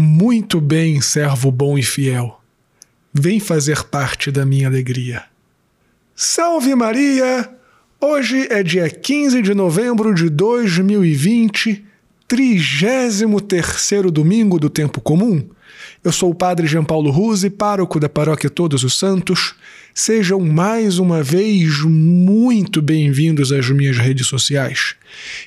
Muito bem, servo bom e fiel. Vem fazer parte da minha alegria. Salve Maria! Hoje é dia 15 de novembro de 2020, 33 domingo do tempo comum. Eu sou o Padre Jean Paulo Ruse, pároco da Paróquia Todos os Santos. Sejam mais uma vez muito bem-vindos às minhas redes sociais.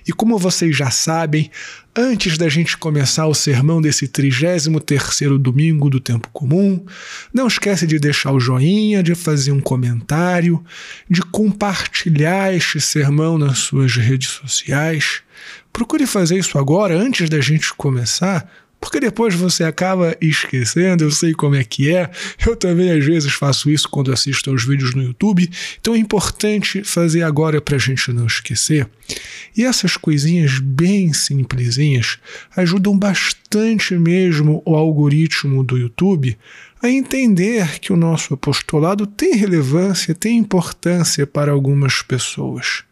E como vocês já sabem, antes da gente começar o sermão desse 33º domingo do tempo comum, não esquece de deixar o joinha, de fazer um comentário, de compartilhar este sermão nas suas redes sociais. Procure fazer isso agora, antes da gente começar, porque depois você acaba esquecendo, eu sei como é que é. Eu também às vezes faço isso quando assisto aos vídeos no YouTube, então é importante fazer agora para a gente não esquecer. E essas coisinhas bem simplesinhas ajudam bastante mesmo o algoritmo do YouTube a entender que o nosso apostolado tem relevância, tem importância para algumas pessoas.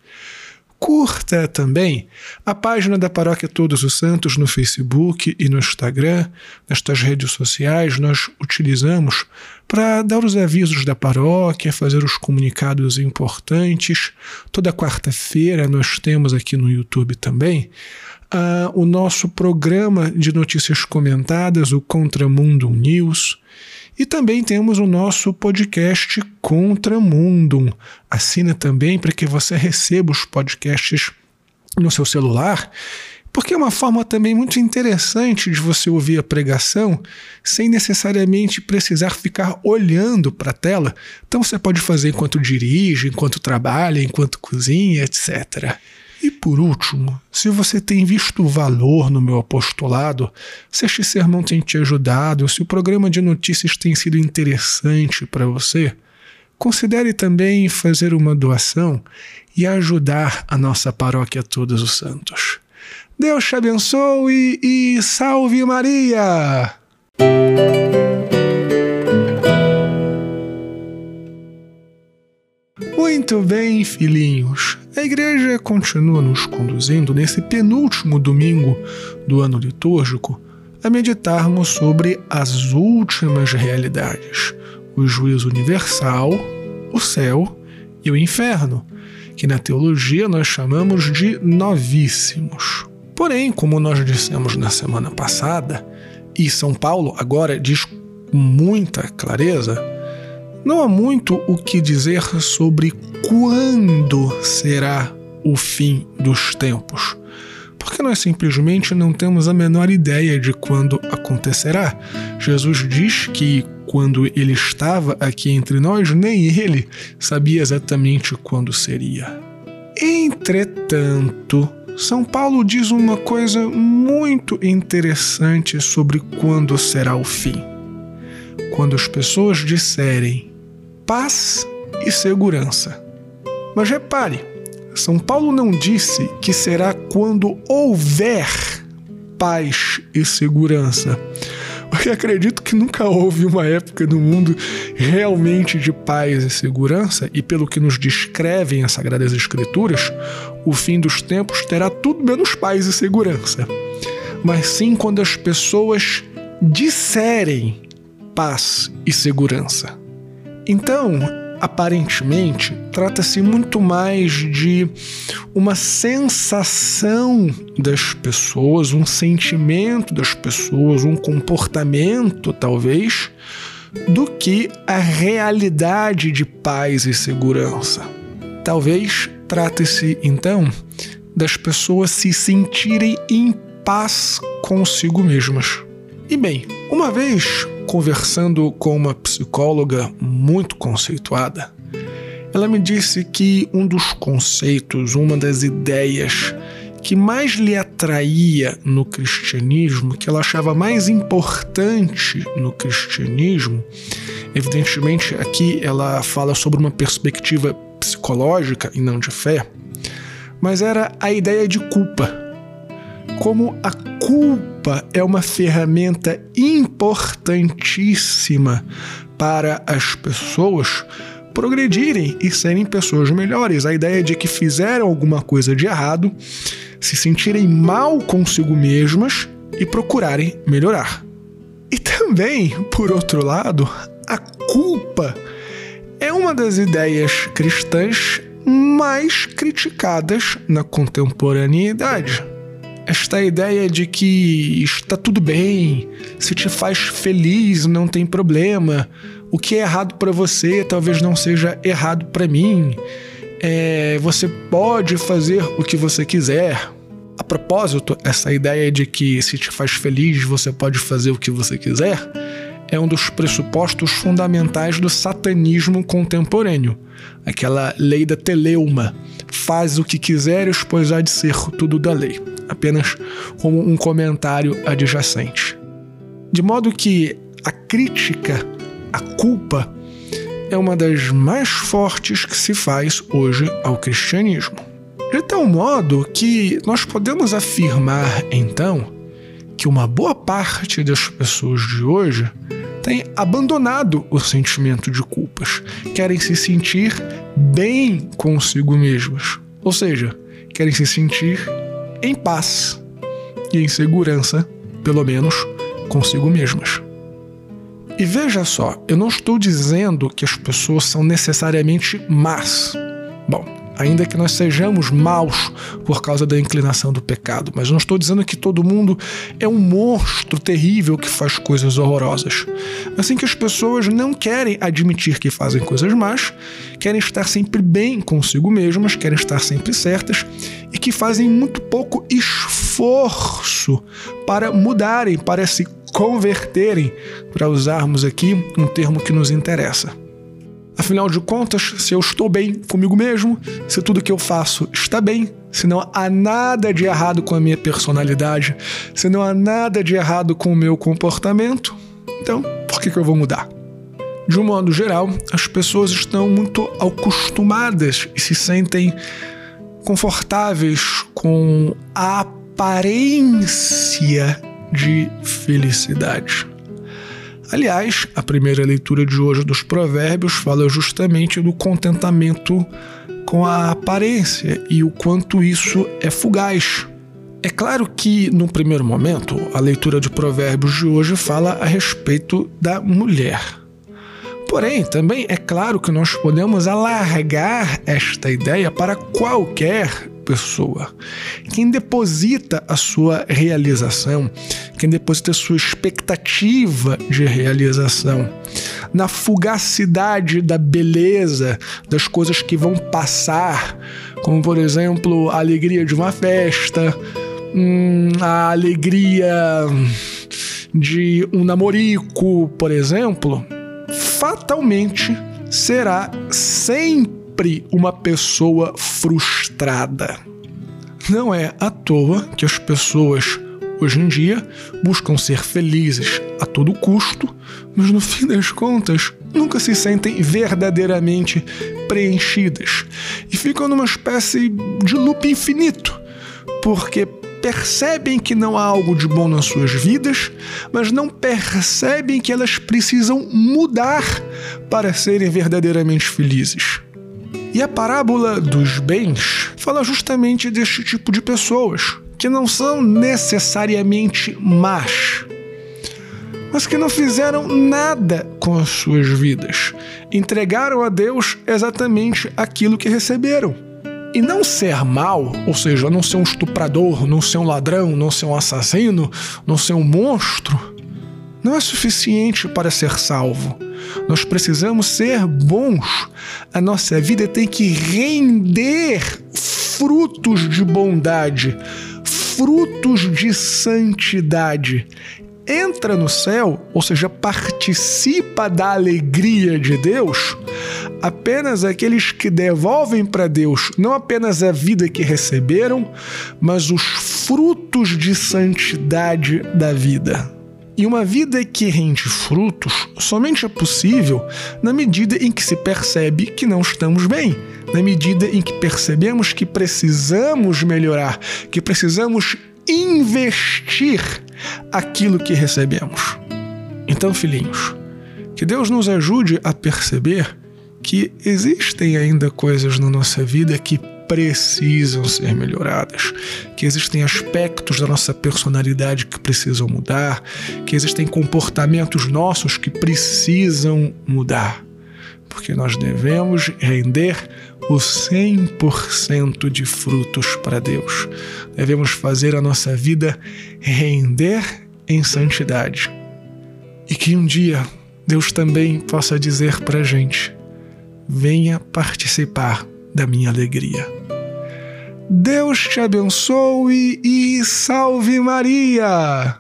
Curta também a página da Paróquia Todos os Santos no Facebook e no Instagram. Nestas redes sociais nós utilizamos para dar os avisos da paróquia, fazer os comunicados importantes. Toda quarta-feira nós temos aqui no YouTube também uh, o nosso programa de notícias comentadas, o Contramundo News. E também temos o nosso podcast Contramundum. Assina também para que você receba os podcasts no seu celular, porque é uma forma também muito interessante de você ouvir a pregação sem necessariamente precisar ficar olhando para a tela. Então você pode fazer enquanto dirige, enquanto trabalha, enquanto cozinha, etc. E por último, se você tem visto valor no meu apostolado, se este sermão tem te ajudado, se o programa de notícias tem sido interessante para você, considere também fazer uma doação e ajudar a nossa paróquia Todos os Santos. Deus te abençoe e salve Maria! Muito bem, filhinhos. A igreja continua nos conduzindo nesse penúltimo domingo do ano litúrgico a meditarmos sobre as últimas realidades: o juízo universal, o céu e o inferno, que na teologia nós chamamos de novíssimos. Porém, como nós dissemos na semana passada, e São Paulo agora diz com muita clareza, não há muito o que dizer sobre quando será o fim dos tempos, porque nós simplesmente não temos a menor ideia de quando acontecerá. Jesus diz que quando ele estava aqui entre nós, nem ele sabia exatamente quando seria. Entretanto, São Paulo diz uma coisa muito interessante sobre quando será o fim. Quando as pessoas disserem paz e segurança. Mas repare, São Paulo não disse que será quando houver paz e segurança. Porque acredito que nunca houve uma época no mundo realmente de paz e segurança, e pelo que nos descrevem as Sagradas Escrituras, o fim dos tempos terá tudo menos paz e segurança. Mas sim quando as pessoas disserem paz e segurança. Então, aparentemente, trata-se muito mais de uma sensação das pessoas, um sentimento das pessoas, um comportamento, talvez, do que a realidade de paz e segurança. Talvez trate-se, então, das pessoas se sentirem em paz consigo mesmas. E bem, uma vez conversando com uma psicóloga muito conceituada, ela me disse que um dos conceitos, uma das ideias que mais lhe atraía no cristianismo, que ela achava mais importante no cristianismo, evidentemente aqui ela fala sobre uma perspectiva psicológica e não de fé, mas era a ideia de culpa. Como a culpa é uma ferramenta importantíssima para as pessoas progredirem e serem pessoas melhores. A ideia de que fizeram alguma coisa de errado, se sentirem mal consigo mesmas e procurarem melhorar. E também, por outro lado, a culpa é uma das ideias cristãs mais criticadas na contemporaneidade. Esta ideia de que está tudo bem, se te faz feliz, não tem problema, o que é errado para você talvez não seja errado para mim, é, você pode fazer o que você quiser. A propósito, essa ideia de que se te faz feliz, você pode fazer o que você quiser, é um dos pressupostos fundamentais do satanismo contemporâneo. Aquela lei da teleuma. Faz o que quiseres, pois há de ser tudo da lei. Apenas como um comentário adjacente. De modo que a crítica, a culpa, é uma das mais fortes que se faz hoje ao cristianismo. De tal modo que nós podemos afirmar, então, que uma boa parte das pessoas de hoje têm abandonado o sentimento de culpas, querem se sentir bem consigo mesmas, ou seja, querem se sentir em paz e em segurança, pelo menos consigo mesmas. E veja só, eu não estou dizendo que as pessoas são necessariamente más. Bom, ainda que nós sejamos maus por causa da inclinação do pecado, mas não estou dizendo que todo mundo é um monstro terrível que faz coisas horrorosas. Assim que as pessoas não querem admitir que fazem coisas más, querem estar sempre bem consigo mesmas, querem estar sempre certas e que fazem muito pouco esforço para mudarem, para se converterem, para usarmos aqui um termo que nos interessa. Afinal de contas, se eu estou bem comigo mesmo, se tudo que eu faço está bem, se não há nada de errado com a minha personalidade, se não há nada de errado com o meu comportamento, então por que, que eu vou mudar? De um modo geral, as pessoas estão muito acostumadas e se sentem confortáveis com a aparência de felicidade. Aliás, a primeira leitura de hoje dos Provérbios fala justamente do contentamento com a aparência e o quanto isso é fugaz. É claro que, no primeiro momento, a leitura de Provérbios de hoje fala a respeito da mulher. Porém, também é claro que nós podemos alargar esta ideia para qualquer pessoa. Quem deposita a sua realização, quem deposita a sua expectativa de realização na fugacidade da beleza, das coisas que vão passar, como por exemplo a alegria de uma festa, hum, a alegria de um namorico, por exemplo, fatalmente será sempre sempre uma pessoa frustrada. Não é à toa que as pessoas hoje em dia buscam ser felizes a todo custo, mas no fim das contas nunca se sentem verdadeiramente preenchidas e ficam numa espécie de loop infinito, porque percebem que não há algo de bom nas suas vidas, mas não percebem que elas precisam mudar para serem verdadeiramente felizes. E a parábola dos bens fala justamente deste tipo de pessoas, que não são necessariamente más, mas que não fizeram nada com as suas vidas. Entregaram a Deus exatamente aquilo que receberam. E não ser mal, ou seja, não ser um estuprador, não ser um ladrão, não ser um assassino, não ser um monstro, não é suficiente para ser salvo. Nós precisamos ser bons. A nossa vida tem que render frutos de bondade, frutos de santidade. Entra no céu, ou seja, participa da alegria de Deus, apenas aqueles que devolvem para Deus não apenas a vida que receberam, mas os frutos de santidade da vida. E uma vida que rende frutos somente é possível na medida em que se percebe que não estamos bem, na medida em que percebemos que precisamos melhorar, que precisamos investir aquilo que recebemos. Então, filhinhos, que Deus nos ajude a perceber que existem ainda coisas na nossa vida que precisam ser melhoradas, que existem aspectos da nossa personalidade que precisam mudar, que existem comportamentos nossos que precisam mudar, porque nós devemos render o 100% de frutos para Deus. Devemos fazer a nossa vida render em santidade. E que um dia Deus também possa dizer para a gente: venha participar da minha alegria. Deus te abençoe e salve Maria!